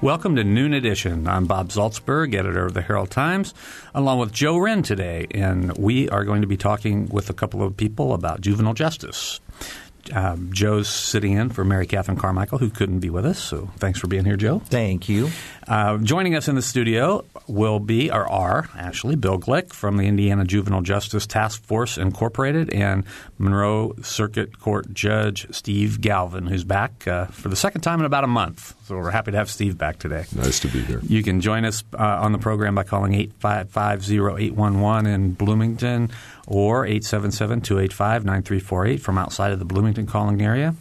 Welcome to Noon Edition. I'm Bob Zaltsberg, editor of the Herald Times, along with Joe Wren today, and we are going to be talking with a couple of people about juvenile justice. Um, Joe's sitting in for Mary Catherine Carmichael, who couldn't be with us. So thanks for being here, Joe. Thank you. Uh, joining us in the studio will be, or are actually, Bill Glick from the Indiana Juvenile Justice Task Force Incorporated and Monroe Circuit Court Judge Steve Galvin, who's back uh, for the second time in about a month. So we're happy to have Steve back today. Nice to be here. You can join us uh, on the program by calling 855-0811 in Bloomington or 877-285-9348 from outside of the Bloomington calling area.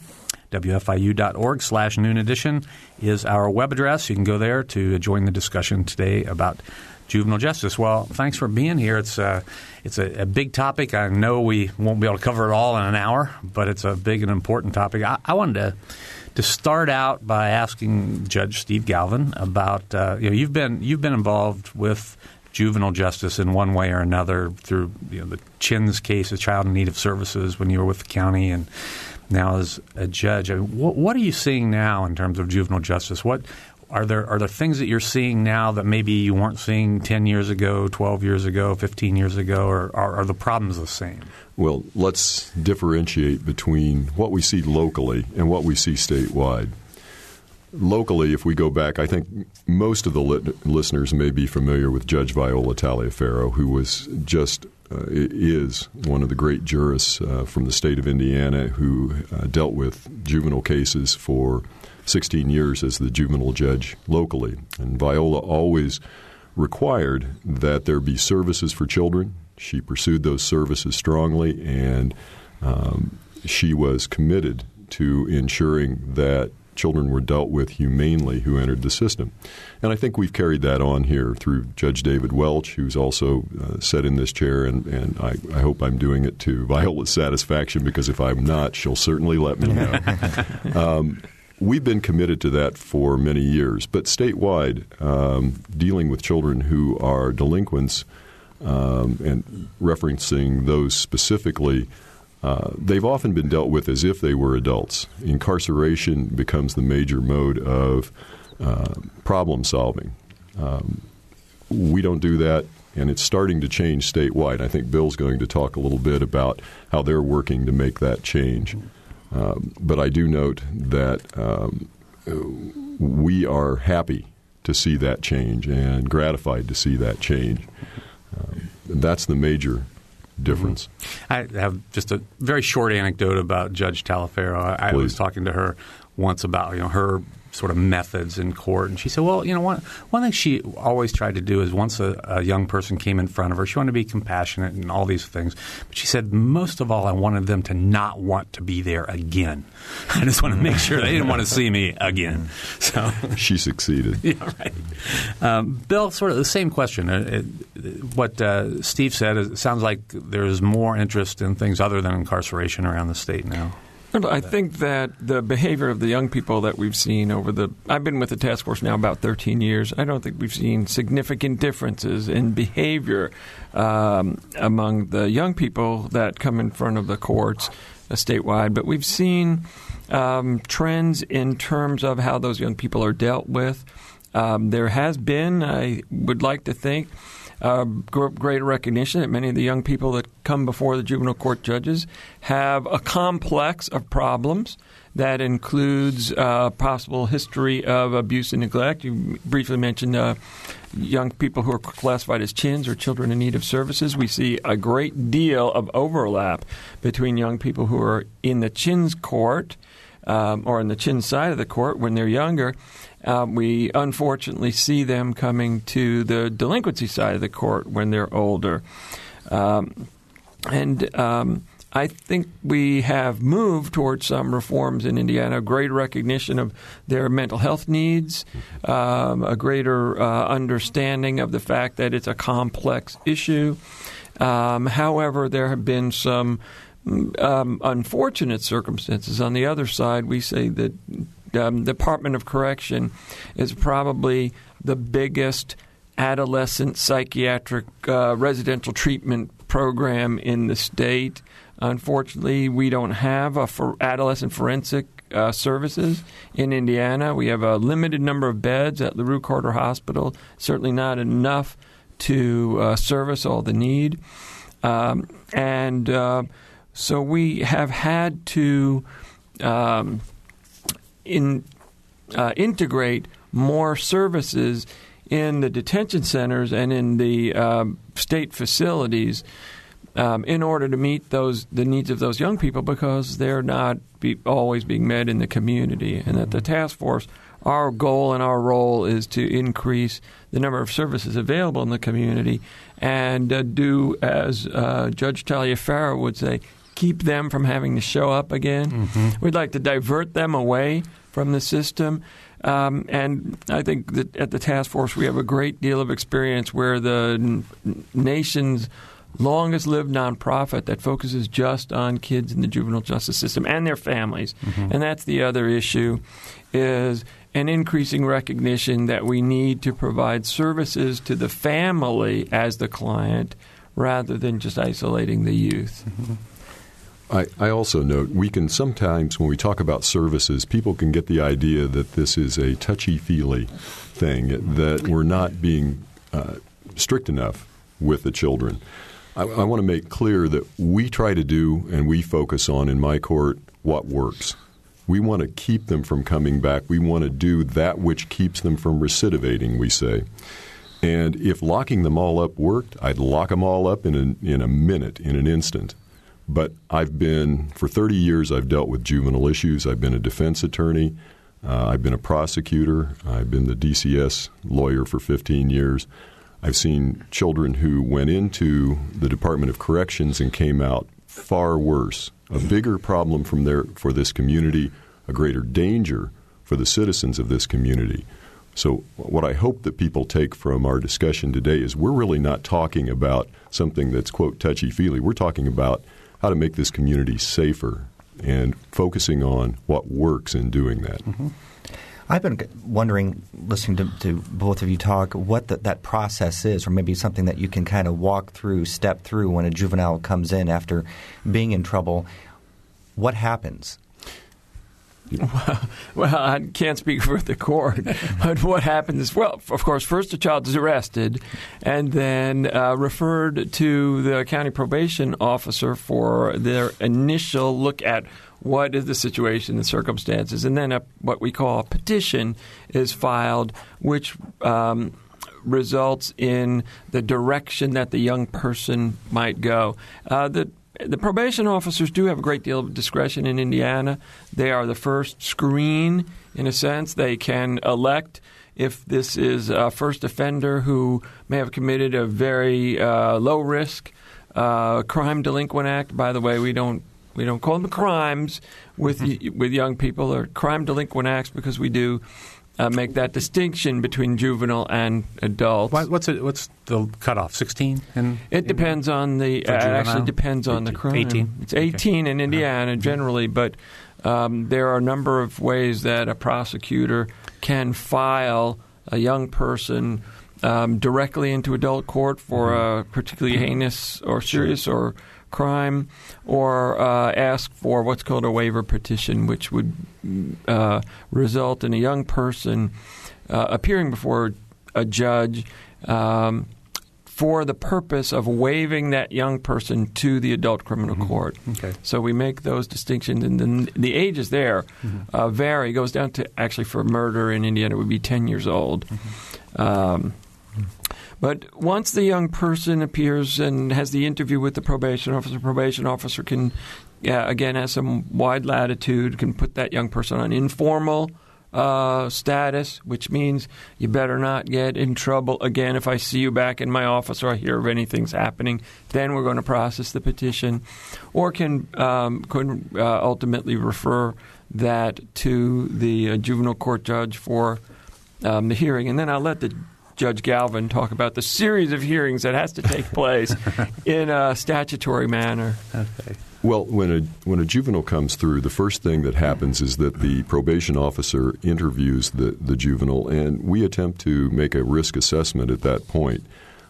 WFIU.org slash noon edition is our web address. You can go there to join the discussion today about juvenile justice. Well, thanks for being here. It's a, it's a, a, big topic. I know we won't be able to cover it all in an hour, but it's a big and important topic. I, I wanted to to start out by asking Judge Steve Galvin about uh, you know you've been you've been involved with juvenile justice in one way or another through you know, the Chins case, a child in need of services when you were with the county, and now as a judge. I mean, what, what, are you seeing now in terms of juvenile justice? What are there are there things that you're seeing now that maybe you weren't seeing ten years ago, twelve years ago, fifteen years ago, or are, are the problems the same? Well, let's differentiate between what we see locally and what we see statewide. Locally, if we go back, I think most of the lit- listeners may be familiar with Judge Viola Taliaferro, who was just uh, is one of the great jurists uh, from the state of Indiana who uh, dealt with juvenile cases for 16 years as the juvenile judge locally. And Viola always required that there be services for children. She pursued those services strongly, and um, she was committed to ensuring that children were dealt with humanely who entered the system. And I think we've carried that on here through Judge David Welch, who's also uh, sat in this chair, and, and I, I, hope I'm doing it to Viola's satisfaction because if I'm not, she'll certainly let me know. um, we've been committed to that for many years, but statewide, um, dealing with children who are delinquents um, and referencing those specifically uh, they've often been dealt with as if they were adults. Incarceration becomes the major mode of uh, problem solving. Um, we don't do that, and it's starting to change statewide. I think Bill's going to talk a little bit about how they're working to make that change. Um, but I do note that um, we are happy to see that change and gratified to see that change. Um, that's the major difference. Mm-hmm. I have just a very short anecdote about Judge Taliaferro. I, I was talking to her once about you know her sort of methods in court. And she said, well, you know, one, one thing she always tried to do is once a, a, young person came in front of her, she wanted to be compassionate and all these things. But she said, most of all, I wanted them to not want to be there again. I just want to make sure they didn't want to see me again. So She succeeded. yeah, right. Um, Bill, sort of the same question. Uh, what uh, Steve said, it sounds like there's more interest in things other than incarceration around the state now. I think that the behavior of the young people that we've seen over the I've been with the task force now about 13 years. I don't think we've seen significant differences in behavior um, among the young people that come in front of the courts uh, statewide, but we've seen um, trends in terms of how those young people are dealt with. Um, there has been, I would like to think, uh, greater recognition that many of the young people that come before the juvenile court judges have a complex of problems that includes uh, possible history of abuse and neglect. You briefly mentioned uh, young people who are classified as chins or children in need of services. We see a great deal of overlap between young people who are in the chins court um, or in the chin side of the court when they're younger um, we unfortunately see them coming to the delinquency side of the court when they're older. Um, and um, I think we have moved towards some reforms in Indiana, greater recognition of their mental health needs, um, a greater uh, understanding of the fact that it's a complex issue. Um, however, there have been some um, unfortunate circumstances. On the other side, we say that um, Department of Correction is probably the biggest adolescent psychiatric uh, residential treatment program in the state. Unfortunately, we don't have a for adolescent forensic uh, services in Indiana. We have a limited number of beds at LaRue Carter Hospital, certainly not enough to uh, service all the need. Um, and uh, so we have had to um, in, uh, integrate more services in the detention centers and in the um, state facilities um, in order to meet those the needs of those young people because they're not be, always being met in the community. And that the task force, our goal and our role is to increase the number of services available in the community and uh, do as uh, Judge Taliaferro would say, keep them from having to show up again. Mm-hmm. We'd like to divert them away from the system. Um, and I think that at the task force we have a great deal of experience where the n- nation's longest lived nonprofit that focuses just on kids in the juvenile justice system and their families. Mm-hmm. And that's the other issue is an increasing recognition that we need to provide services to the family as the client rather than just isolating the youth. Mm-hmm. I, I, also note we can sometimes, when we talk about services, people can get the idea that this is a touchy feely thing, that we're not being uh, strict enough with the children. I, I want to make clear that we try to do and we focus on in my court what works. We want to keep them from coming back. We want to do that which keeps them from recidivating, we say. And if locking them all up worked, I'd lock them all up in a, in a minute, in an instant. But I've been, for 30 years, I've dealt with juvenile issues. I've been a defense attorney. Uh, I've been a prosecutor. I've been the DCS lawyer for 15 years. I've seen children who went into the Department of Corrections and came out far worse. A bigger problem from there for this community, a greater danger for the citizens of this community. So, what I hope that people take from our discussion today is we're really not talking about something that's, quote, touchy feely. We're talking about how to make this community safer and focusing on what works in doing that. Mm-hmm. I've been wondering, listening to, to both of you talk, what the, that process is, or maybe something that you can kind of walk through, step through when a juvenile comes in after being in trouble. What happens? Well, I can't speak for the court, but what happens is, well, of course, first the child is arrested and then uh, referred to the county probation officer for their initial look at what is the situation, the circumstances, and then a, what we call a petition is filed, which um, results in the direction that the young person might go. Uh, the the probation officers do have a great deal of discretion in Indiana. They are the first screen, in a sense. They can elect if this is a first offender who may have committed a very uh, low risk uh, crime delinquent act. By the way, we don't we don't call them crimes with mm-hmm. with young people or crime delinquent acts because we do uh, make that distinction between juvenile and adult. What's it, what's the cutoff? Sixteen? It depends on the. Uh, actually, depends 18, on the crime. Eighteen. It's eighteen okay. in Indiana uh-huh. generally, but um, there are a number of ways that a prosecutor can file a young person. Um, directly into adult court for mm-hmm. a particularly heinous or serious or crime or uh, ask for what's called a waiver petition, which would uh, result in a young person uh, appearing before a judge um, for the purpose of waiving that young person to the adult criminal mm-hmm. court. Okay. So we make those distinctions, and then the ages there mm-hmm. Uh, vary. Goes down to actually for murder in Indiana it would be ten years old. Mm-hmm. Um, but once the young person appears and has the interview with the probation officer, probation officer can, yeah, again, has some wide latitude, can put that young person on informal uh, status, which means you better not get in trouble again if I see you back in my office or I hear of anything's happening. Then we're going to process the petition, or can um, can uh, ultimately refer that to the uh, juvenile court judge for um, the hearing, and then I'll let the Judge Galvin talk about the series of hearings that has to take place in a statutory manner. Okay. Well, when a when a juvenile comes through, the first thing that happens is that the probation officer interviews the, the juvenile, and we attempt to make a risk assessment at that point.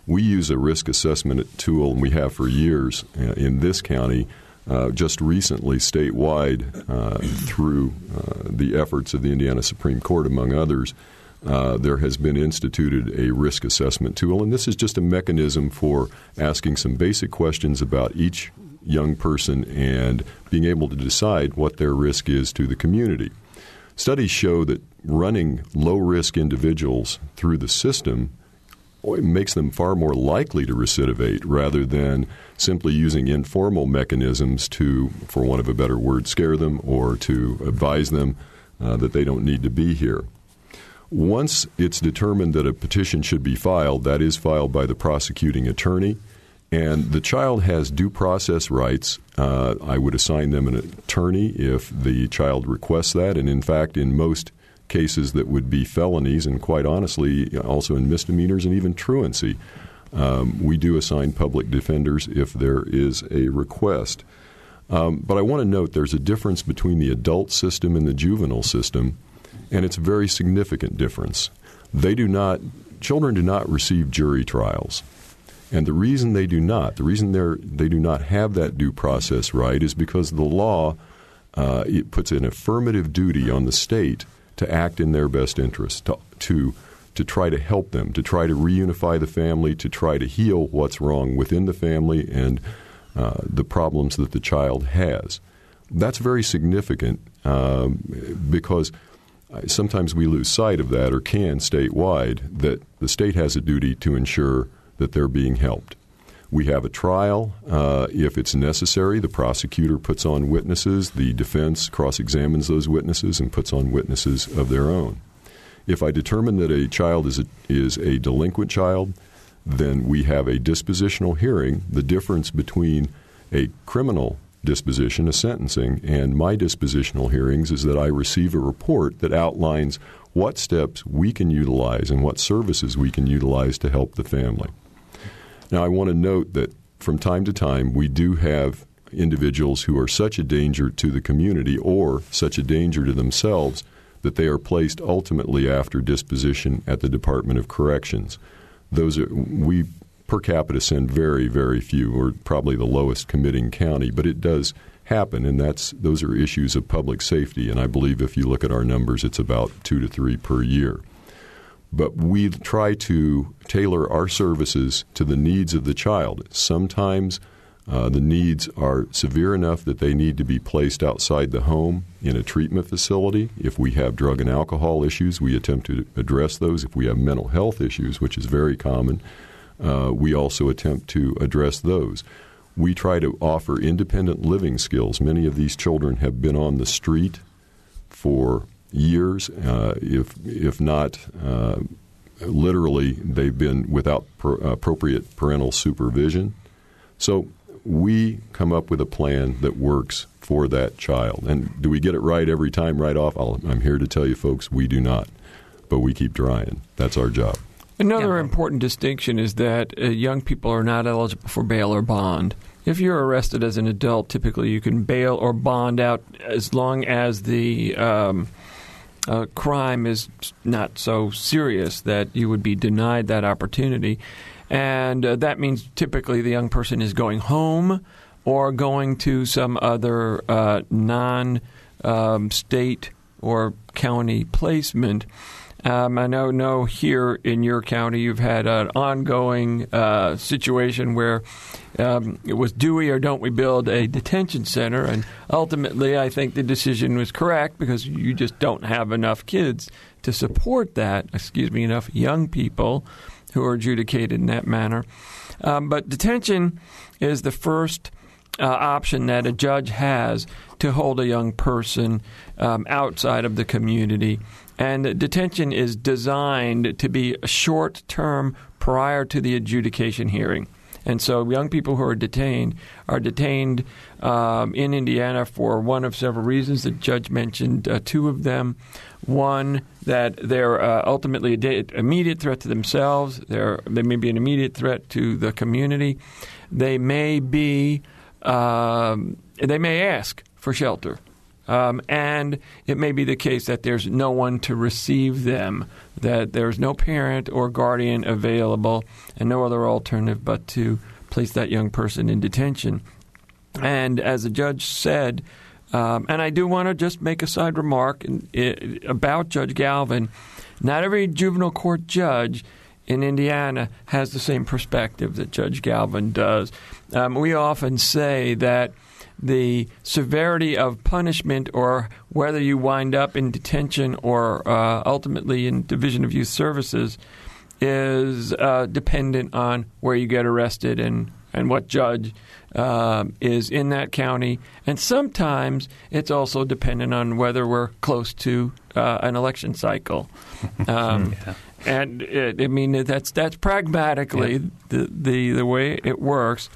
We use a risk assessment tool, and we have for years uh, in this county. Uh, just recently, statewide, uh, through uh, the efforts of the Indiana Supreme Court, among others, uh, there has been instituted a risk assessment tool, and this is just a mechanism for asking some basic questions about each young person and being able to decide what their risk is to the community. Studies show that running low risk individuals through the system makes them far more likely to recidivate rather than simply using informal mechanisms to, for want of a better word, scare them or to advise them uh, that they don't need to be here. Once it's determined that a petition should be filed, that is filed by the prosecuting attorney, and the child has due process rights. Uh, I would assign them an attorney if the child requests that, and in fact, in most cases that would be felonies, and quite honestly, also in misdemeanors and even truancy. Um, we do assign public defenders if there is a request. Um, but I want to note there's a difference between the adult system and the juvenile system, and it's a very significant difference. They do not, children do not receive jury trials. And the reason they do not, the reason they do not have that due process right is because the law uh, it puts an affirmative duty on the state to act in their best interest, to, to, to try to help them, to try to reunify the family, to try to heal what's wrong within the family and uh, the problems that the child has. That's very significant um, because sometimes we lose sight of that or can statewide that the state has a duty to ensure that they're being helped. We have a trial. Uh, if it's necessary, the prosecutor puts on witnesses. The defense cross examines those witnesses and puts on witnesses of their own. If I determine that a child is a, is a delinquent child, then we have a dispositional hearing. The difference between a criminal disposition, a sentencing, and my dispositional hearings is that I receive a report that outlines what steps we can utilize and what services we can utilize to help the family. Now, I want to note that from time to time we do have individuals who are such a danger to the community or such a danger to themselves that they are placed ultimately after disposition at the Department of Corrections. Those are we per capita send very very few or probably the lowest committing county, but it does happen and that's those are issues of public safety and I believe if you look at our numbers it's about 2 to 3 per year but we try to tailor our services to the needs of the child. Sometimes uh, the needs are severe enough that they need to be placed outside the home in a treatment facility. If we have drug and alcohol issues, we attempt to address those. If we have mental health issues, which is very common, uh, we also attempt to address those. We try to offer independent living skills. Many of these children have been on the street for years, uh, if if not uh, literally, they've been without appropriate parental supervision. So we come up with a plan that works for that child. And do we get it right every time, right off? i am here to tell you, folks, we do not, but we keep trying. That's our job. Another yeah. important distinction is that uh, young people are not eligible for bail or bond. If you're arrested as an adult, typically you can bail or bond out as long as the um, uh, crime is not so serious that you would be denied that opportunity. And uh, that means typically the young person is going home or going to some other uh, non um, state or county placement. Um, I know, know here in your county you've had an ongoing uh, situation where um, it was do we or don't we build a detention center? And ultimately, I think the decision was correct because you just don't have enough kids to support that, excuse me, enough young people who are adjudicated in that manner. Um, but detention is the first uh, option that a judge has to hold a young person um, outside of the community and detention is designed to be short term prior to the adjudication hearing. And so, young people who are detained are detained um, in Indiana for one of several reasons. The judge mentioned uh, two of them. one that they're uh, ultimately an immediate threat to themselves. They're, they may be an immediate threat to the community. They may be. Um, they may ask for shelter. Um, and it may be the case that there's no one to receive them, that there's no parent or guardian available, and no other alternative but to place that young person in detention. And as the judge said, um, and I do want to just make a side remark about Judge Galvin. Not every juvenile court judge in Indiana has the same perspective that Judge Galvin does. Um, we often say that the severity of punishment or whether you wind up in detention or uh, ultimately in Division of Youth Services is uh, dependent on where you get arrested and, and what judge uh, is in that county. And sometimes it's also dependent on whether we're close to uh, an election cycle. Um, yeah. And it, I mean that's that's pragmatically yeah. the, the the way it works.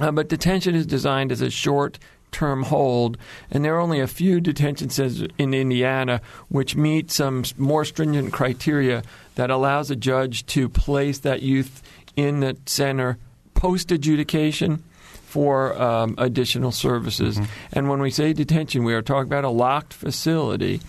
Uh, but detention is designed as a short term hold, and there are only a few detention centers in Indiana which meet some more stringent criteria that allows a judge to place that youth in the center post adjudication for um, additional services. Mm-hmm. And when we say detention, we are talking about a locked facility.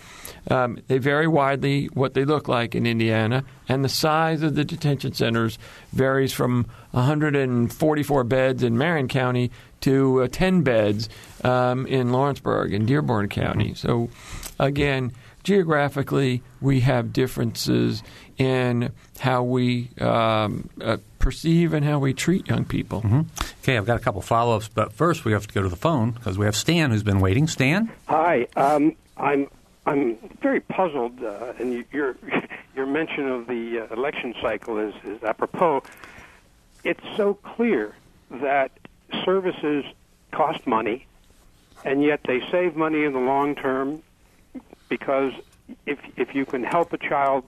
Um, they vary widely what they look like in Indiana, and the size of the detention centers varies from 144 beds in Marion County to uh, 10 beds um, in Lawrenceburg and Dearborn County. Mm-hmm. So, again, geographically, we have differences in how we um, uh, perceive and how we treat young people. Mm-hmm. Okay, I've got a couple follow ups, but first we have to go to the phone because we have Stan who's been waiting. Stan? Hi. Um, I'm I'm very puzzled, uh, and your your mention of the uh, election cycle is, is apropos. It's so clear that services cost money, and yet they save money in the long term because if if you can help a child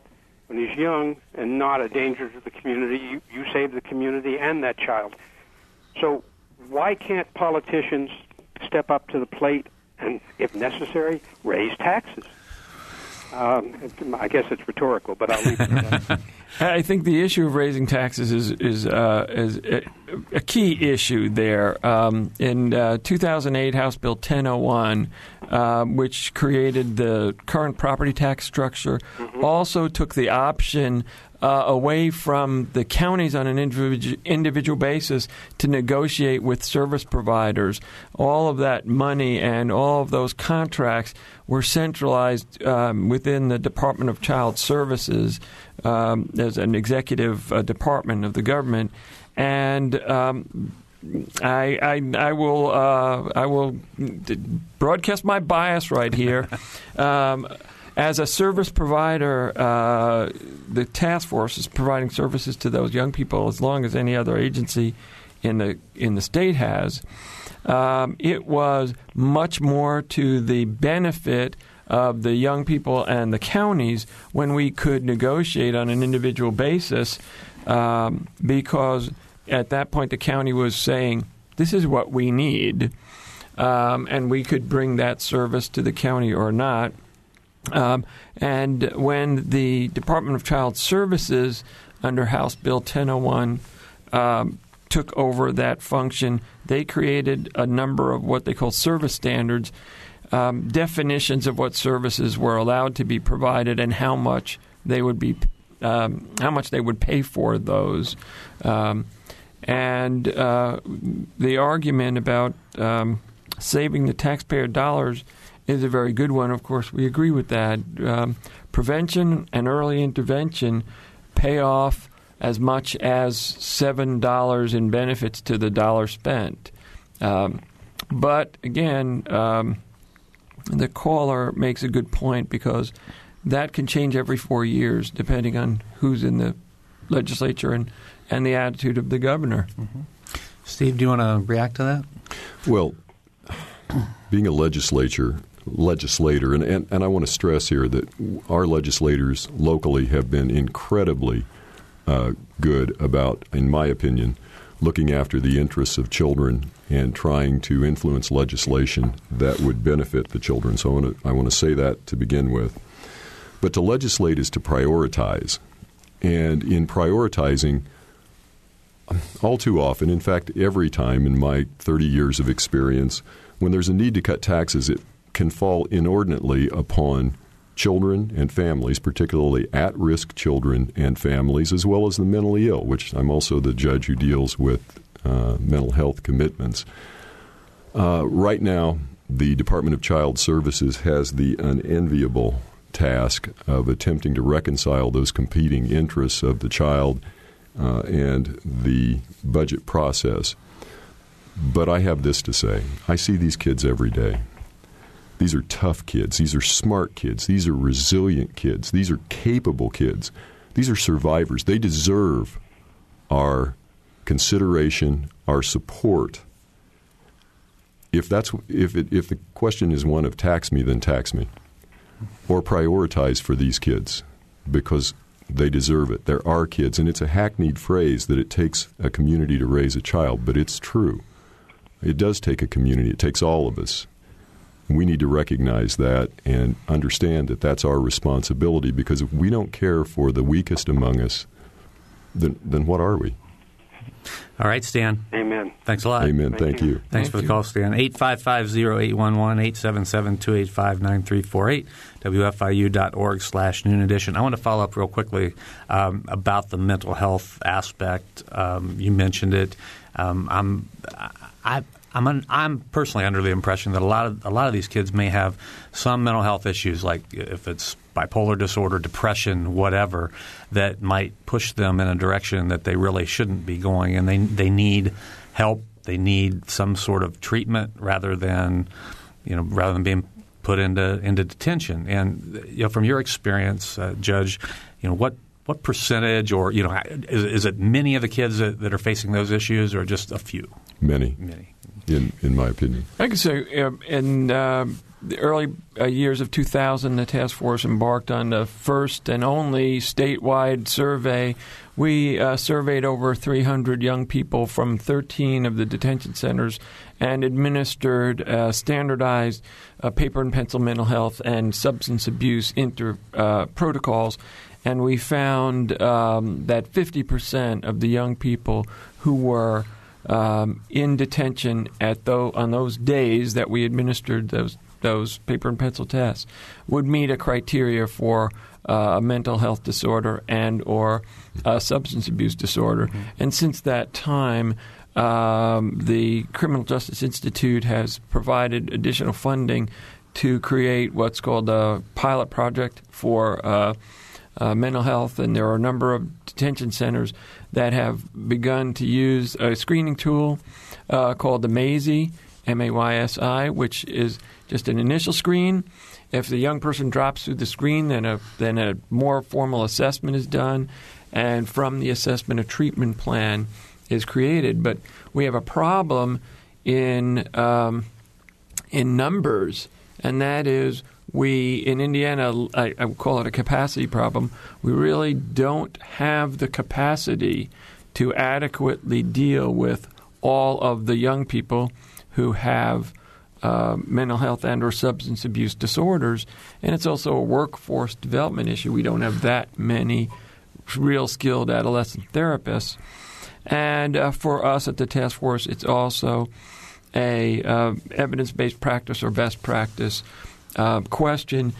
when he's young and not a danger to the community, you, you save the community and that child. So why can't politicians step up to the plate and, if necessary, raise taxes. Um, I guess it's rhetorical, but I'll leave it at that. I think the issue of raising taxes is is, uh, is a, a, key issue there. Um, in uh, 2008, House Bill 1001, uh, which created the current property tax structure, mm-hmm. also took the option uh, away from the counties on an individual, individual basis to negotiate with service providers. All of that money and all of those contracts were centralized um, within the Department of Child Services um, as an executive uh, department of the government. And um, I, I, I will uh, I will broadcast my bias right here. As a service provider, uh, the task force is providing services to those young people as long as any other agency in the in the state has. Um, it was much more to the benefit of the young people and the counties when we could negotiate on an individual basis, um, because at that point the county was saying, "This is what we need." Um, and we could bring that service to the county or not. Um, and when the Department of Child Services, under House Bill 1001, um, took over that function, they created a number of what they call service standards, um, definitions of what services were allowed to be provided and how much they would be, um, how much they would pay for those. Um, and uh, the argument about um, saving the taxpayer dollars is a very good one. Of course, we agree with that. Um, prevention and early intervention pay off as much as seven dollars in benefits to the dollar spent. Um, but again, um, the caller makes a good point because that can change every four years depending on who's in the legislature and, and the attitude of the governor. Mm-hmm. Steve, do you want to react to that? Well, being a legislature legislator, and, and, and I want to stress here that our legislators locally have been incredibly uh, good about, in my opinion, looking after the interests of children and trying to influence legislation that would benefit the children. So I want to, I want to say that to begin with. But to legislate is to prioritize. And in prioritizing, all too often, in fact, every time in my 30 years of experience, when there's a need to cut taxes, it can fall inordinately upon children and families, particularly at risk children and families, as well as the mentally ill, which I'm also the judge who deals with uh, mental health commitments. Uh, right now, the Department of Child Services has the unenviable task of attempting to reconcile those competing interests of the child uh, and the budget process. But I have this to say I see these kids every day. These are tough kids. These are smart kids. These are resilient kids. These are capable kids. These are survivors. They deserve our consideration, our support. If that's if it, if the question is one of tax me, then tax me, or prioritize for these kids because they deserve it. There are kids, and it's a hackneyed phrase that it takes a community to raise a child, but it's true. It does take a community. It takes all of us. We need to recognize that and understand that that's our responsibility because if we don't care for the weakest among us, then, then what are we? All right, Stan. Amen. Thanks a lot. Amen. Thank, Thank you. you. Thanks Thank for the you. call, Stan. 855-0811, 877-285-9348, wfiu.org slash noon edition. I want to follow up real quickly um, about the mental health aspect. Um, you mentioned it. Um, I'm, I, I'm, I'm personally under the impression that a lot of a lot of these kids may have some mental health issues, like if it's bipolar disorder, depression, whatever, that might push them in a direction that they really shouldn't be going, and they they need help. They need some sort of treatment rather than, you know, rather than being put into into detention. And you know, from your experience, uh, Judge, you know what. What percentage, or you know, is, is it many of the kids that, that are facing those issues, or just a few? Many, Many. in, in my opinion. I could say uh, in uh, the early uh, years of 2000, the task force embarked on the first and only statewide survey. We uh, surveyed over 300 young people from 13 of the detention centers and administered uh, standardized uh, paper and pencil mental health and substance abuse inter uh, protocols. And we found um, that 50% of the young people who were um, in detention at tho- on those days that we administered those those paper and pencil tests would meet a criteria for uh, a mental health disorder and or a substance abuse disorder. And since that time, um, the Criminal Justice Institute has provided additional funding to create what's called a pilot project for uh, uh, mental health, and there are a number of detention centers that have begun to use a screening tool uh, called the MAYSI, M-A-Y-S-I, which is just an initial screen. If the young person drops through the screen, then a then a more formal assessment is done, and from the assessment, a treatment plan is created. But we have a problem in um, in numbers, and that is we in Indiana, I, I call it a capacity problem. We really don't have the capacity to adequately deal with all of the young people who have uh, mental health and or substance abuse disorders, and it's also a workforce development issue. We don't have that many real skilled adolescent therapists, and uh, for us at the task force, it's also a uh, evidence-based practice or best practice uh, question.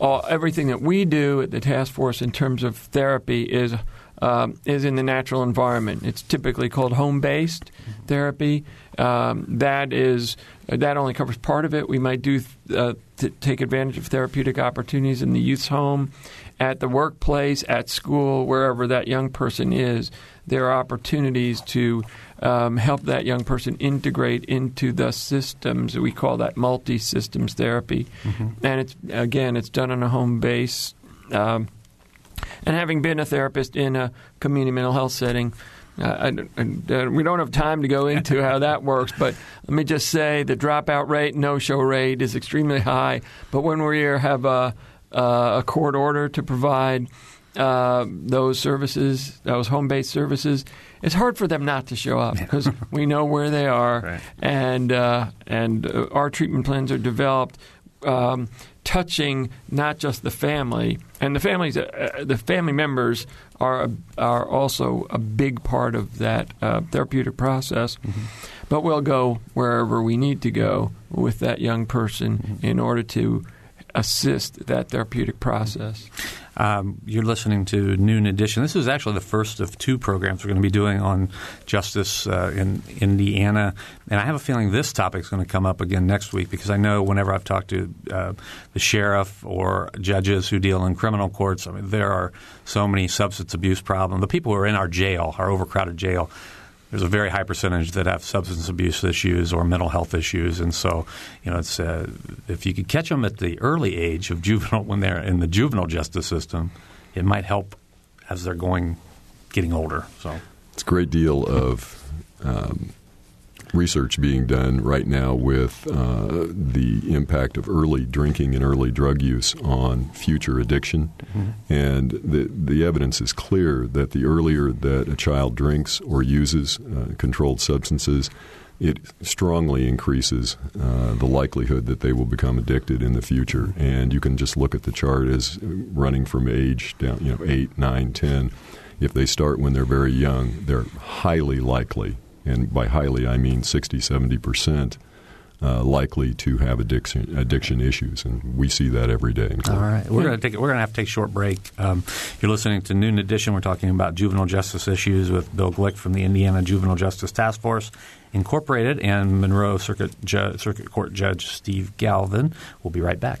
All, everything that we do at the task force in terms of therapy is um, is in the natural environment. It's typically called home-based therapy. Um, that is that only covers part of it. We might do uh, take advantage of therapeutic opportunities in the youth's home, at the workplace, at school, wherever that young person is. There are opportunities to um, help that young person integrate into the systems. We call that multi-systems therapy, and it's again, it's done on a home base. Um, and having been a therapist in a community mental health setting, uh, I, I, uh, we don't have time to go into how that works, but let me just say the dropout rate, no show rate is extremely high. But when we have a, a court order to provide uh, those services, those home based services, it's hard for them not to show up because we know where they are, Right. and uh, and uh, our treatment plans are developed. Um, touching not just the family and the families, uh, the family members are are also a big part of that uh, therapeutic process. Mm-hmm. But we'll go wherever we need to go with that young person mm-hmm. in order to assist that therapeutic process. Um, you're listening to Noon Edition. This is actually the first of two programs we're going to be doing on justice uh, in Indiana. And I have a feeling this topic is going to come up again next week because I know whenever I've talked to uh, the sheriff or judges who deal in criminal courts, I mean, there are so many substance abuse problems. The people who are in our jail, our overcrowded jail, there's a very high percentage that have substance abuse issues or mental health issues, and so you know it's uh, if you could catch them at the early age of juvenile when they're in the juvenile justice system, it might help as they're going getting older. So it's a great deal of um, research being done right now with uh, the impact of early drinking and early drug use on future addiction. Mm-hmm. And the, the evidence is clear that the earlier that a child drinks or uses uh, controlled substances, it strongly increases uh, the likelihood that they will become addicted in the future. And you can just look at the chart as running from age down, you know, eight, nine, ten. If they start when they're very young, they're highly likely and by highly I mean 60, 70 percent. Uh, likely to have addiction addiction issues, and we see that every day. All right, we're going to take we're going to have to take a short break. Um, you're listening to Noon Edition. We're talking about juvenile justice issues with Bill Glick from the Indiana Juvenile Justice Task Force Incorporated and Monroe Circuit Ju- Circuit Court Judge Steve Galvin. We'll be right back.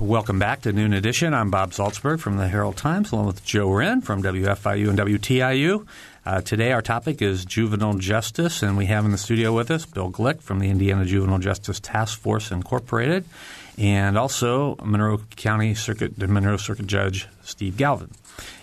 Welcome back to Noon Edition. I'm Bob Zaltsberg from the Herald Times, along with Joe Wren from WFIU and WTIU. Uh, today, our topic is juvenile justice, and we have in the studio with us Bill Glick from the Indiana Juvenile Justice Task Force Incorporated, and also Monroe County Circuit Monroe Circuit Judge Steve Galvin.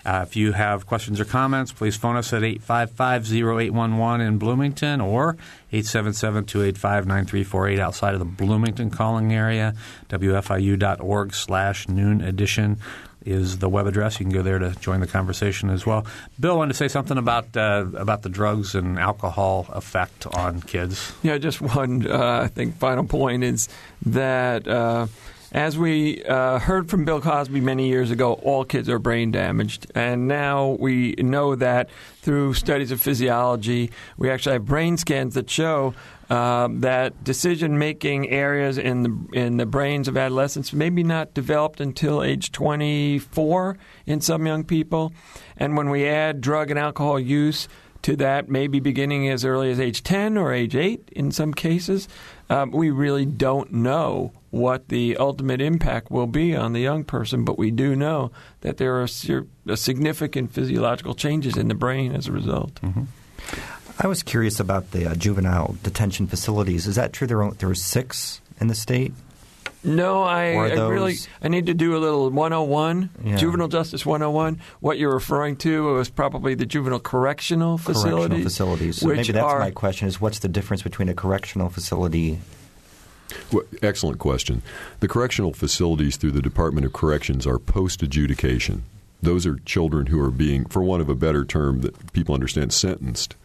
Uh, if you have questions or comments, please phone us at 855-0811 in Bloomington or 877-285-9348 outside of the Bloomington calling area, wfiu.org slash noon edition is the web address. You can go there to join the conversation as well. Bill wanted to say something about uh, about the drugs and alcohol effect on kids. Yeah, just one uh, I think final point is that. Uh, as we uh, heard from Bill Cosby many years ago, all kids are brain damaged. And now we know that through studies of physiology, we actually have brain scans that show um, that decision making areas in the in the brains of adolescents maybe not developed until age 24 in some young people, and when we add drug and alcohol use to that, maybe beginning as early as age 10 or age 8 in some cases, um, we really don't know what the ultimate impact will be on the young person, but we do know that there are significant physiological changes in the brain as a result. Mm-hmm. I was curious about the uh, juvenile detention facilities. Is that true? There are, there are six in the state. No, I, I, really I need to do a little 101, yeah. juvenile justice 101. What you're referring to was probably the juvenile correctional facilities. Correctional facilities. So maybe that's are, my question: is what's the difference between a correctional facility? Well, excellent question. The correctional facilities through the Department of Corrections are post adjudication. Those are children who are being, for want of a better term that people understand, sentenced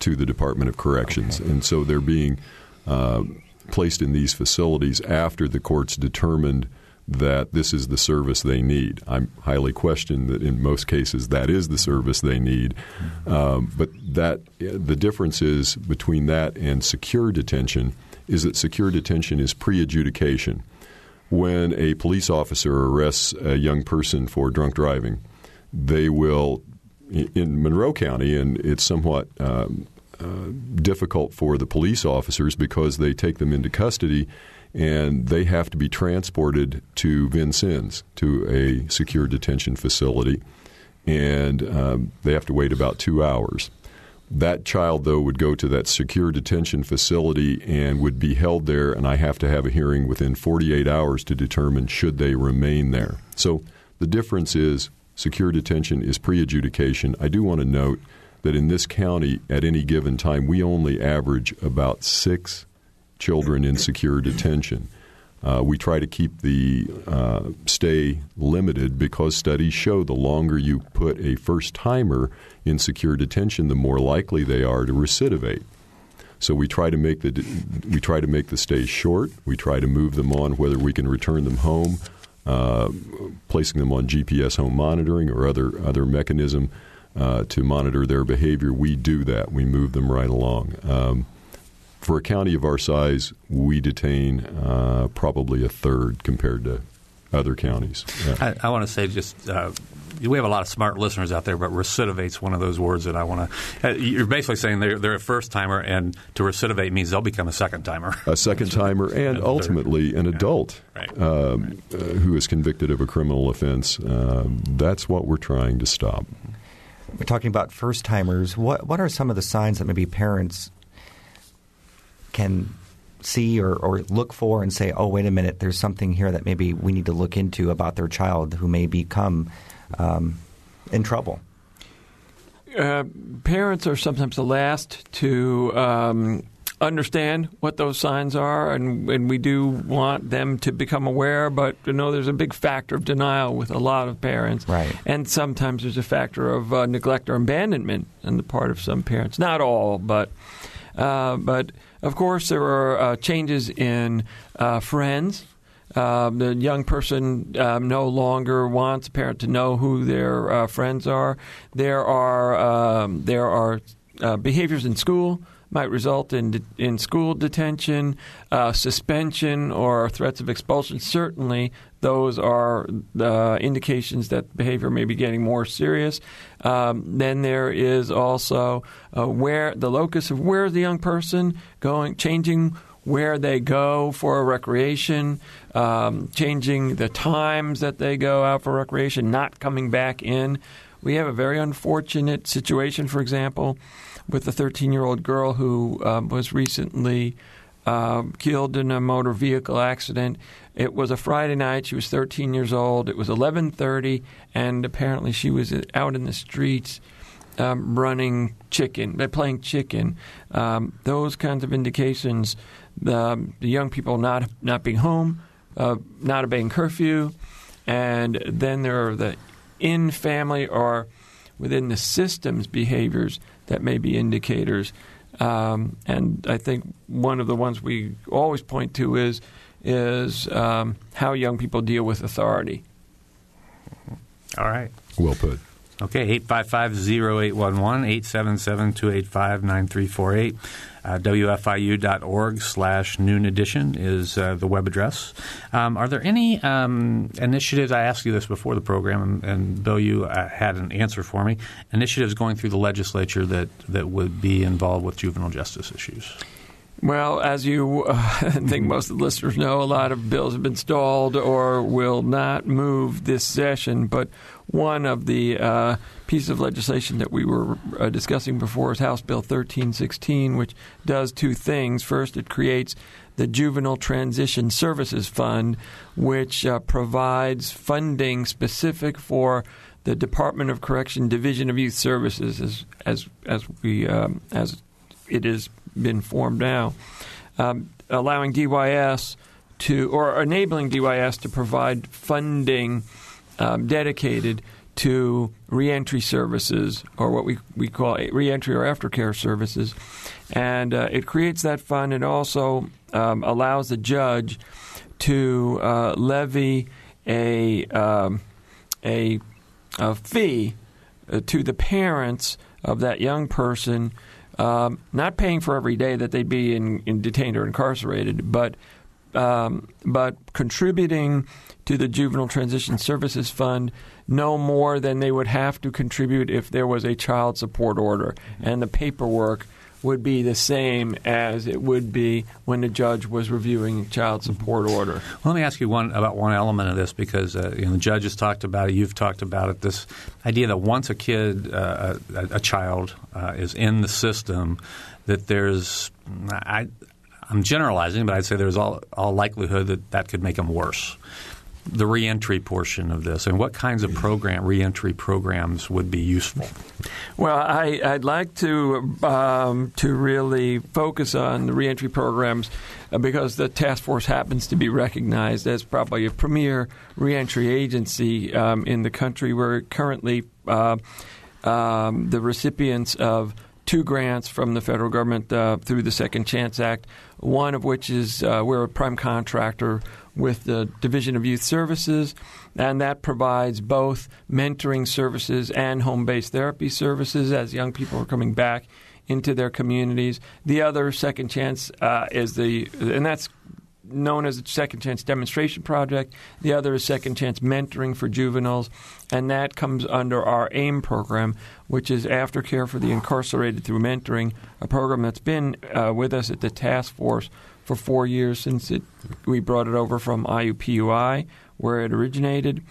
to the Department of Corrections, okay. and so they're being uh, placed in these facilities after the courts determined that this is the service they need. I'm highly question that in most cases that is the service they need, um, but that the difference is between that and secure detention is that secure detention is pre-adjudication. when a police officer arrests a young person for drunk driving, they will, in Monroe County, and it's somewhat um, uh, difficult for the police officers because they take them into custody and they have to be transported to Vincennes, to a secure detention facility, and um, they have to wait about two hours. That child, though, would go to that secure detention facility and would be held there, and I have to have a hearing within 48 hours to determine should they remain there. So the difference is secure detention is pre adjudication. I do want to note that in this county, at any given time, we only average about six children in secure detention. Uh, we try to keep the uh, stay limited because studies show the longer you put a first timer in secure detention, the more likely they are to recidivate. So we try to make the we try to make the stay short. We try to move them on whether we can return them home, uh, placing them on GPS home monitoring or other other mechanism uh, to monitor their behavior. We do that. We move them right along. Um, for a county of our size, we detain uh, probably a third compared to other counties. I, I, want to say just. Uh, we have a lot of smart listeners out there, but recidivate's one of those words that I want to. Uh, you're basically saying they're, they're a first timer, and to recidivate means they'll become a second timer. A second timer, and ultimately an adult right. Um, right. Uh, who is convicted of a criminal offense. Um, that's what we're trying to stop. We're talking about first timers. What what are some of the signs that maybe parents can see or, or look for and say, oh, wait a minute, there's something here that maybe we need to look into about their child who may become um, in trouble? Uh, parents are sometimes the last to um, understand what those signs are, and, and, we do want them to become aware. But you know, there's a big factor of denial with a lot of parents, right? And sometimes there's a factor of uh, neglect or abandonment on the part of some parents. Not all, but uh, but of course, there are uh, changes in uh, friends. Um, the young person um, no longer wants a parent to know who their uh, friends are. There are um, there are uh, behaviors in school might result in de- in school detention, uh, suspension, or threats of expulsion. Certainly, those are the indications that behavior may be getting more serious. Um, then there is also uh, where the locus of where the young person going, changing where they go for recreation, um, changing the times that they go out for recreation, not coming back in. We have a very unfortunate situation, for example, with a 13 year old girl who um, was recently uh, killed in a motor vehicle accident. It was a Friday night. She was 13 years old. It was 11:30, and apparently she was out in the streets um, running chicken, playing chicken. Um, those kinds of indications. The, the, young people not not being home, uh, not obeying curfew, and then there are the in family or within the system's behaviors that may be indicators. Um, and I think one of the ones we always point to is is um, how young people deal with authority. All right. Well put. Okay, 855-0811, 877-285-9348. Uh, WFIU.org slash noon edition is uh, the web address. Um, are there any um, initiatives? I asked you this before the program, and, and Bill, you uh, had an answer for me. Initiatives going through the legislature that, that would be involved with juvenile justice issues? Well, as you uh, think most of the listeners know, a lot of bills have been stalled or will not move this session. But one of the uh, pieces of legislation that we were uh, discussing before is House Bill 1316, which does two things. First, it creates the Juvenile Transition Services Fund, which uh, provides funding specific for the Department of Correction Division of Youth Services, as as as we um, as it has been formed now, um, allowing DYS to or enabling DYS to provide funding um, dedicated to reentry services or what we, we call reentry or aftercare services. And uh, it creates that fund and also um, allows the judge to uh, levy a, um, a, a, fee uh, to the parents of that young person um, not paying for every day that they'd be in, in detained or incarcerated, but um, but contributing to the Juvenile Transition Services Fund no more than they would have to contribute if there was a child support order, and the paperwork would be the same as it would be when the judge was reviewing a child support order. Let me ask you one about one element of this because uh, you know, the judge has talked about it, you've talked about it. This idea that once a kid, uh, a, a, child, uh, is in the system, that there's I, I'm generalizing, but I'd say there's all, all likelihood that that could make them worse the reentry portion of this, and what kinds of program reentry programs would be useful? Well, I, would like to um, to really focus on the reentry programs uh, because the task force happens to be recognized as probably a premier reentry agency um, in the country. We're currently uh, um, the recipients of two grants from the federal government uh, through the Second Chance Act. One of which is uh, we're a prime contractor with the Division of Youth Services, and that provides both mentoring services and home based therapy services as young people are coming back into their communities. The other second chance uh, is the, and that's known as the Second Chance Demonstration Project. The other is Second Chance Mentoring for Juveniles, and that comes under our AIM program, which is Aftercare for the Incarcerated Through Mentoring, a program that's been uh, with us at the task force for four years since it, we brought it over from IUPUI, where it originated.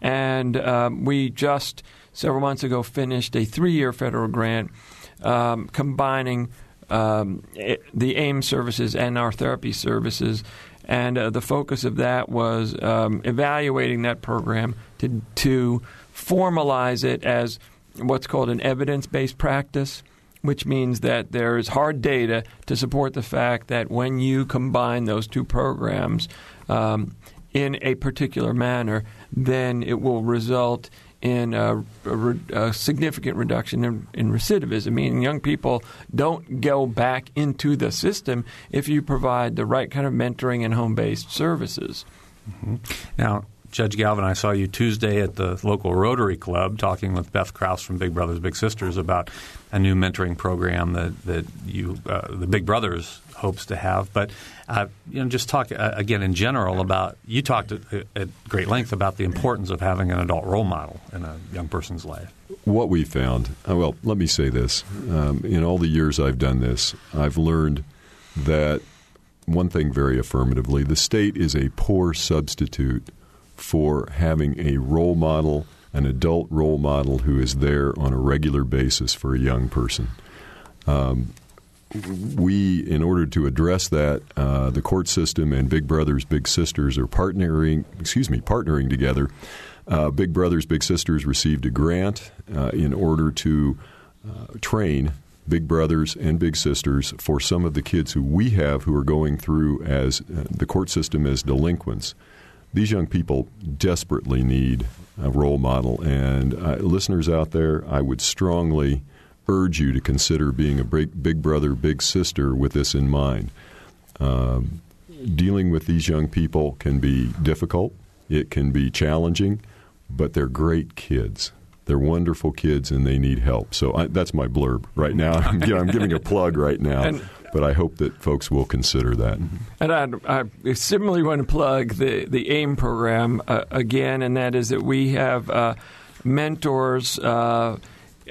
And um, we just several months ago finished a three year federal grant um, combining um, it, the AIM services and our therapy services. And uh, the focus of that was um, evaluating that program to, to formalize it as what's called an evidence based practice which means that there is hard data to support the fact that when you combine those two programs um, in a particular manner, then it will result in a, a, a significant reduction in, in, recidivism, meaning young people don't go back into the system if you provide the right kind of mentoring and home based services. Mm-hmm. Now, Judge Galvin, I saw you Tuesday at the local Rotary Club talking with Beth Kraus from Big Brothers Big Sisters about a new mentoring program that that you uh, the Big Brothers hopes to have. But uh, you know, just talk uh, again in general about you talked at, at, great length about the importance of having an adult role model in a young person's life. What we found, uh, well, let me say this: um, in all the years I've done this, I've learned that one thing very affirmatively: the state is a poor substitute for having a role model, an adult role model who is there on a regular basis for a young person. Um, we, in order to address that, uh, the court system and Big Brothers Big Sisters are partnering. Excuse me, partnering together. Uh, Big Brothers Big Sisters received a grant uh, in order to uh, train Big Brothers and Big Sisters for some of the kids who we have who are going through as uh, the court system as delinquents these young people desperately need a role model. And uh, listeners out there, I would strongly urge you to consider being a big, big brother, big sister with this in mind. Um, dealing with these young people can be difficult, it can be challenging, but they're great kids. They're wonderful kids and they need help. So I, that's my blurb right now. I'm, I'm giving a plug right now. And, but I hope that folks will consider that. And I, I similarly want to plug the, the AIM program uh, again, and that is that we have uh, mentors uh,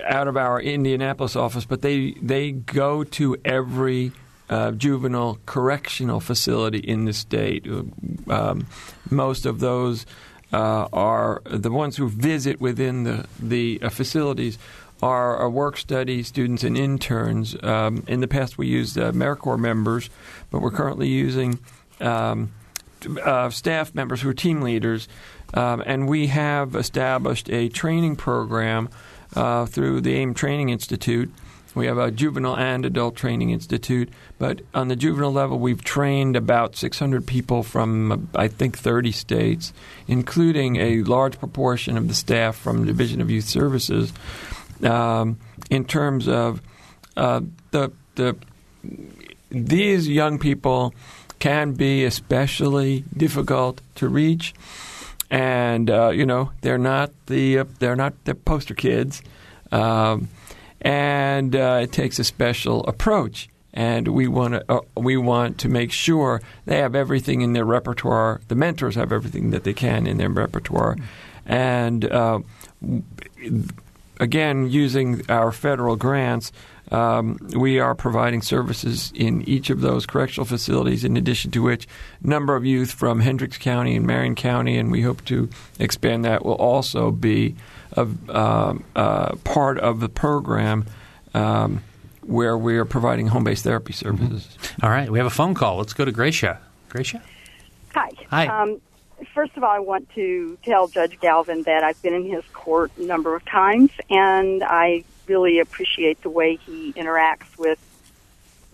out of our Indianapolis office, but they, they go to every uh, juvenile correctional facility in the state. Um, most of those uh, are the ones who visit within the, the uh, facilities are, are work study students and interns. Um, in the past, we used uh, AmeriCorps members, but we're currently using um, uh, staff members who are team leaders. Um, and we have established a training program uh, through the AIM Training Institute. We have a juvenile and adult training institute, but on the juvenile level, we've trained about 600 people from, I think, 30 states, including a large proportion of the staff from the Division of Youth Services um, in terms of uh, the the these young people can be especially difficult to reach, and uh, you know they're not the uh, they're not the poster kids, um, and uh, it takes a special approach. and we want to uh, we want to make sure they have everything in their repertoire. The mentors have everything that they can in their repertoire, and uh, again, using our federal grants. Um, we are providing services in each of those correctional facilities, in addition to which, a number of youth from Hendricks County and Marion County, and we hope to expand that, will also be a, uh, uh, part of the program um, where we are providing home based therapy services. Mm-hmm. All right, we have a phone call. Let's go to Gracia. Gracia? Hi. Hi. Um, first of all, I want to tell Judge Galvin that I've been in his court a number of times, and I really appreciate the way he interacts with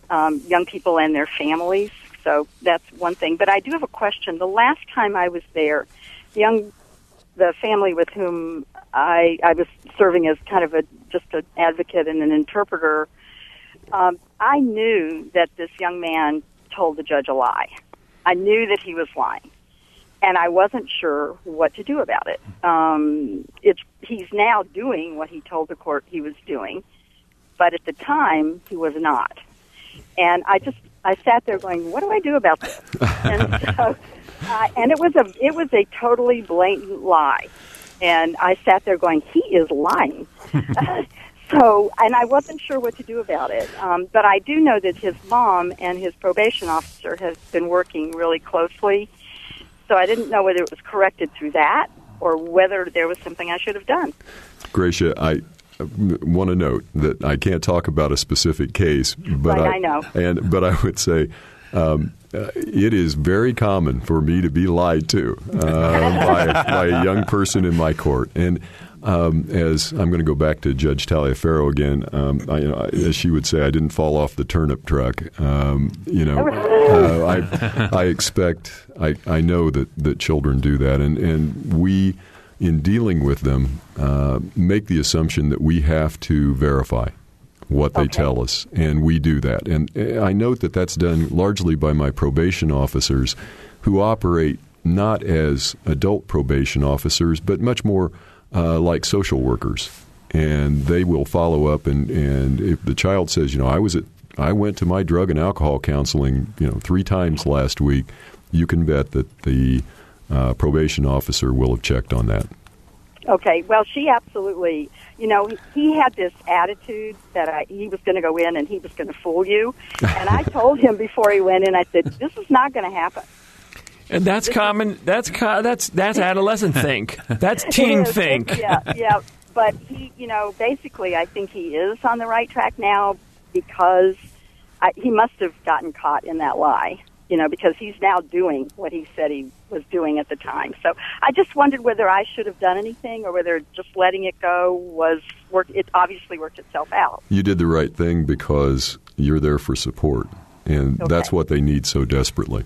um, young people and their families. So that's one thing. But I do have a question. The last time I was there, the young, the family with whom I I was serving as kind of a just an advocate and an interpreter, um, I knew that this young man told the judge a lie. I knew that he was lying and I wasn't sure what to do about it. Um, it's he's now doing what he told the court he was doing, but at the time he was not. And I just I sat there going, "What do I do about this?" and so, uh, and it was a it was a totally blatant lie, and I sat there going, "He is lying." so, and I wasn't sure what to do about it. Um, but I do know that his mom and his probation officer have been working really closely so I didn't know whether it was corrected through that or whether there was something I should have done. Gracia, I want to note that I can't talk about a specific case, but right, I, I, know. And but I would say. Um, uh, it is very common for me to be lied to uh, by, by, a young person in my court, and um, as I'm going to go back to Judge Taliaferro again, um, I, you know, as she would say, I didn't fall off the turnip truck. Um, you know, uh, I, I expect, I, I know that, that children do that, and, and we, in dealing with them, uh, make the assumption that we have to verify what they okay. tell us, and we do that. And I note that that's done largely by my probation officers, who operate not as adult probation officers, but much more uh, like social workers, and they will follow up. And, and if the child says, you know, I was at, I went to my drug and alcohol counseling, you know, three times last week, you can bet that the uh, probation officer will have checked on that. Okay. Well, she absolutely. You know, he had this attitude that I, he was going to go in and he was going to fool you. And I told him before he went in, I said, "This is not going to happen." And that's common. That's co- that's that's adolescent think. That's teen It is. think. Yeah, yeah. But he, you know, basically, I think he is on the right track now because I, he must have gotten caught in that lie. You know, because he's now doing what he said he was doing at the time. So I just wondered whether I should have done anything or whether just letting it go was work. It obviously worked itself out. You did the right thing because you're there for support, and Okay. that's what they need so desperately.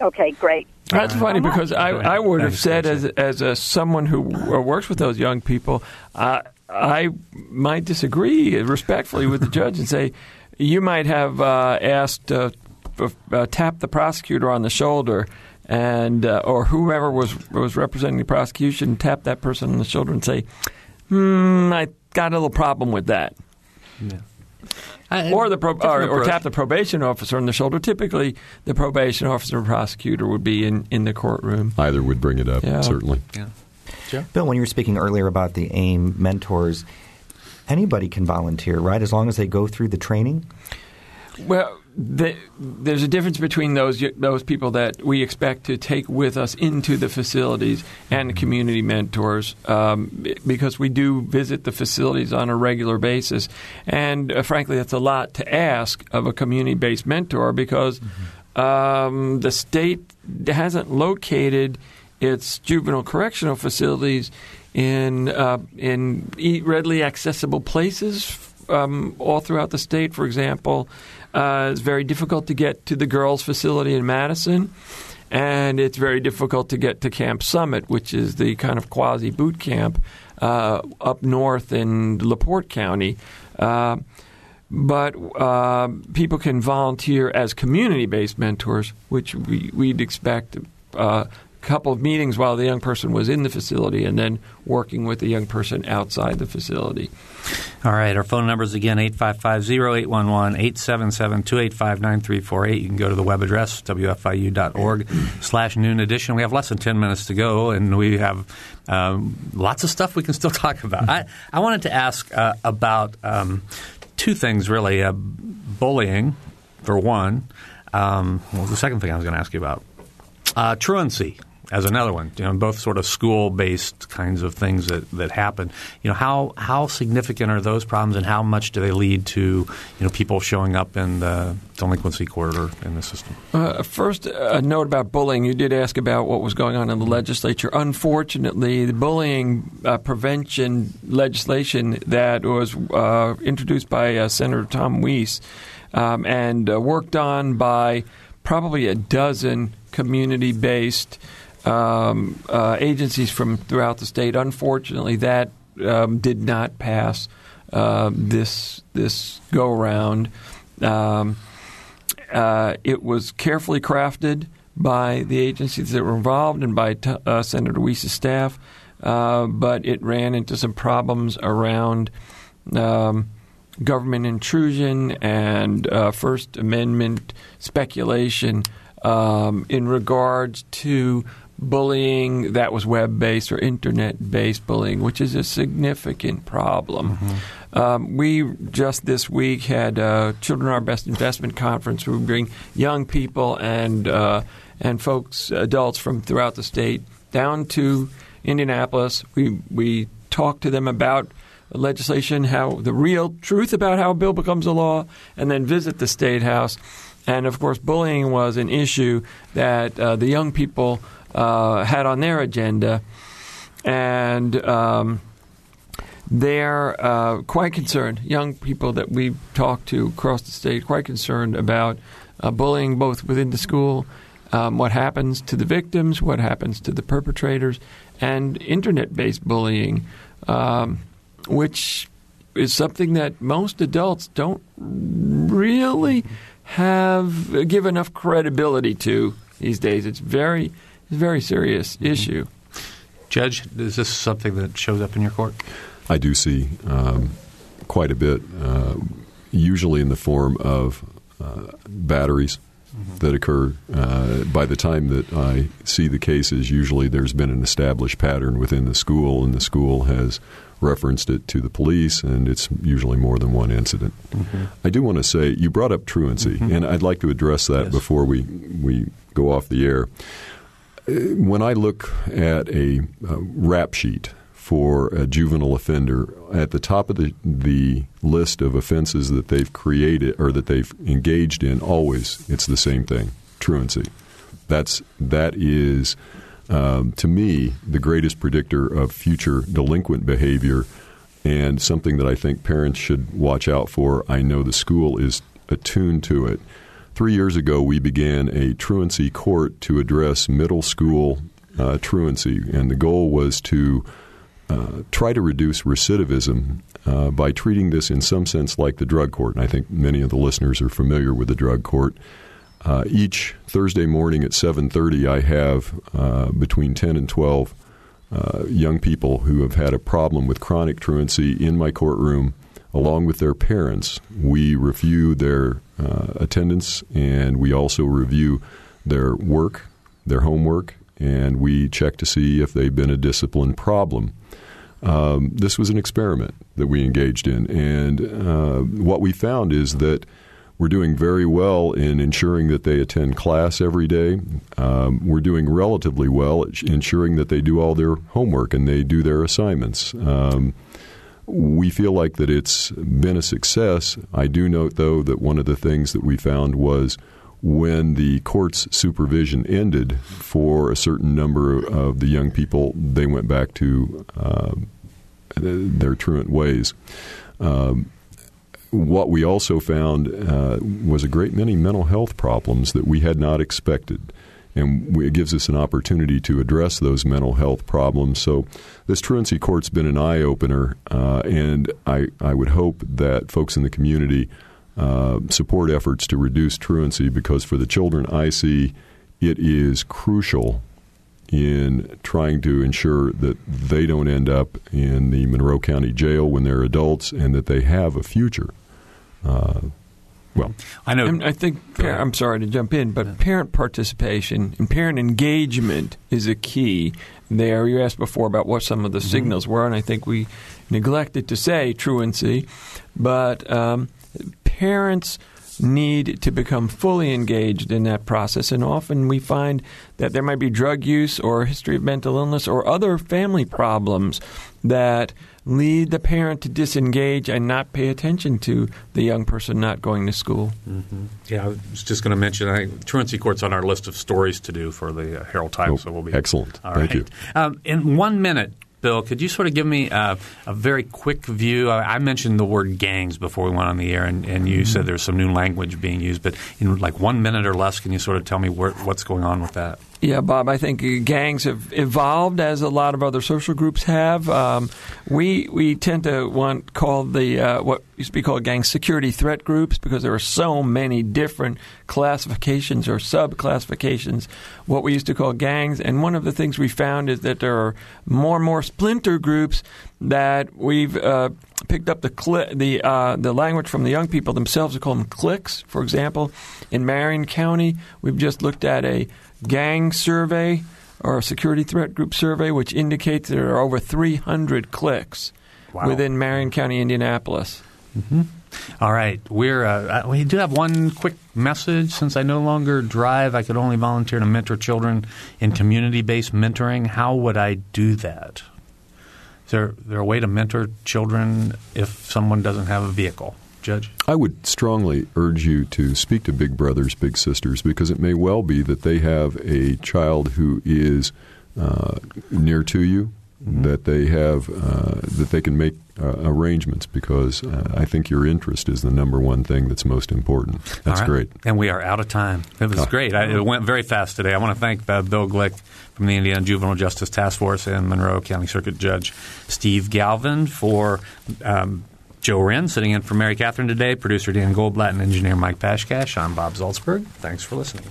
Okay, great. That's funny much. because I, I would have said as as a, someone who uh, works with those young people, uh, I might disagree respectfully with the judge and say you might have uh, asked uh, f- uh, tap the prosecutor on the shoulder and uh, or whoever was was representing the prosecution tap that person on the shoulder and say, "Hmm, I got a little problem with that." I- or the pro- or, or approach. tap the probation officer on the shoulder. Typically, the probation officer or prosecutor would be in, in the courtroom. Either would bring it up, Yeah. certainly. Bill, when you were speaking earlier about the AIM mentors, anybody can volunteer, right? As long as they go through the training? Well, the, there's a difference between those those people that we expect to take with us into the facilities and community mentors, um, because we do visit the facilities on a regular basis, and uh, frankly, that's a lot to ask of a community-based mentor because um, the state hasn't located its juvenile correctional facilities in uh, in readily accessible places um, all throughout the state. For example, uh, it's very difficult to get to the girls' facility in Madison, and it's very difficult to get to Camp Summit, which is the kind of quasi boot camp uh, up north in LaPorte County. Uh, but uh, people can volunteer as community-based mentors, which we, we'd expect uh, couple of meetings while the young person was in the facility and then working with the young person outside the facility. All right. Our phone numbers again 855-0811, 877-285-9348. You can go to the web address wfiu.org slash noon edition. We have less than 10 minutes to go, and we have um, lots of stuff we can still talk about. I, I wanted to ask uh, about um, two things, really. Uh, bullying, for one. Um, what was the second thing I was going to ask you about? Uh, truancy as another one. You know, both sort of school-based kinds of things that, that happen. You know, how how significant are those problems, and how much do they lead to you know people showing up in the delinquency corridor in the system? Uh, first, a note about bullying. You did ask about what was going on in the legislature. Unfortunately, the bullying uh, prevention legislation that was uh, introduced by uh, Senator Tom Wyss um, and uh, worked on by probably a dozen community-based um, uh, agencies from throughout the state. Unfortunately, that um, did not pass uh, this this go around. Um, uh, it was carefully crafted by the agencies that were involved and by t- uh, Senator Wyss's staff, uh, but it ran into some problems around um, government intrusion and uh, First Amendment speculation um, in regards to bullying that was web based or internet based bullying, which is a significant problem. Mm-hmm. Um, we just this week had uh, Children Our Best Investment Conference. We bring young people and uh, and folks, adults from throughout the state down to Indianapolis. We we talk to them about legislation, how the real truth about how a bill becomes a law, and then visit the state house. And of course, bullying was an issue that uh, the young people uh, had on their agenda, and um, they're uh, quite concerned. Young people that we talked to across the state quite concerned about uh, bullying, both within the school, um, what happens to the victims, what happens to the perpetrators, and internet-based bullying, um, which is something that most adults don't really have give enough credibility to these days. It's very a very serious mm-hmm. issue. Judge, is this something that shows up in your court? I do see um, quite a bit, uh, usually in the form of uh, batteries mm-hmm. that occur. Uh, by the time that I see the cases, usually there's been an established pattern within the school, and the school has referenced it to the police, and it's usually more than one incident. Mm-hmm. I do want to say you brought up truancy, mm-hmm. and I'd like to address that yes. before we we go off the air when I look at a, a rap sheet for a juvenile offender, at the top of the, the list of offenses that they've created or that they've engaged in, always it's the same thing: truancy. That's that is. Um, to me, the greatest predictor of future delinquent behavior and something that I think parents should watch out for. I know the school is attuned to it. Three years ago, we began a truancy court to address middle school uh, truancy, and the goal was to uh, try to reduce recidivism uh, by treating this in some sense like the drug court. And I think many of the listeners are familiar with the drug court. Uh, each Thursday morning at 7:30, I have uh, between 10 and 12 uh, young people who have had a problem with chronic truancy in my courtroom along with their parents, we review their uh, attendance and we also review their work, their homework, and we check to see if they've been a discipline problem. Um, this was an experiment that we engaged in, and uh, what we found is that we're doing very well in ensuring that they attend class every day. Um, we're doing relatively well at ensuring that they do all their homework and they do their assignments. Um, we feel like that it's been a success. I do note, though, that one of the things that we found was when the court's supervision ended for a certain number of the young people, they went back to uh, their truant ways. Um, what we also found uh, was a great many mental health problems that we had not expected and it gives us an opportunity to address those mental health problems. So, this truancy court's been an eye opener, uh, and I, I would hope that folks in the community uh, support efforts to reduce truancy because for the children I see, it is crucial in trying to ensure that they don't end up in the Monroe County Jail when they're adults and that they have a future. Uh, well, I know. And I think par- I'm sorry to jump in, but parent participation and parent engagement is a key there. You asked before about what some of the Mm-hmm. signals were, and I think we neglected to say truancy, but um, parents need to become fully engaged in that process. And often we find that there might be drug use or a history of mental illness or other family problems that lead the parent to disengage and not pay attention to the young person not going to school. Yeah, I was just going to mention I, truancy court's on our list of stories to do for the uh, Herald Times. Oh, so we'll be excellent. All Thank right. you. Um, in one minute, Bill, could you sort of give me uh, a very quick view? I, I mentioned the word gangs before we went on the air, and, and you said there's some new language being used. But in like one minute or less, can you sort of tell me where, what's going on with that? Yeah, Bob, I think gangs have evolved as a lot of other social groups have. Um, we we tend to want called the uh, what used to be called gang security threat groups because there are so many different classifications or sub classifications. What we used to call gangs, and one of the things we found is that there are more and more splinter groups that we've uh, picked up the cli- the uh, the language from the young people themselves. We call them cliques. For example, in Marion County, we've just looked at a gang survey or a security threat group survey, which indicates there are over 300 cliques Wow. within Marion County, Indianapolis. All right, we're uh, we do have one quick message. Since I no longer drive, I could only volunteer to mentor children in community-based mentoring. How would I do that? Is there, there a way to mentor children if someone doesn't have a vehicle? Judge? I would strongly urge you to speak to big brothers, big sisters, because it may well be that they have a child who is uh, near to you, that they have uh, that they can make uh, arrangements. Because uh, I think your interest is the number one thing that's most important. That's right. great. And we are out of time. It was Oh. great. I, it went very fast today. I want to thank uh, Bill Glick from the Indiana Juvenile Justice Task Force and Monroe County Circuit Judge Steve Galvin for um, Joe Wren sitting in for Mary Catherine today, producer Dan Goldblatt, and engineer Mike Pashkash. I'm Bob Zaltsberg. Thanks for listening.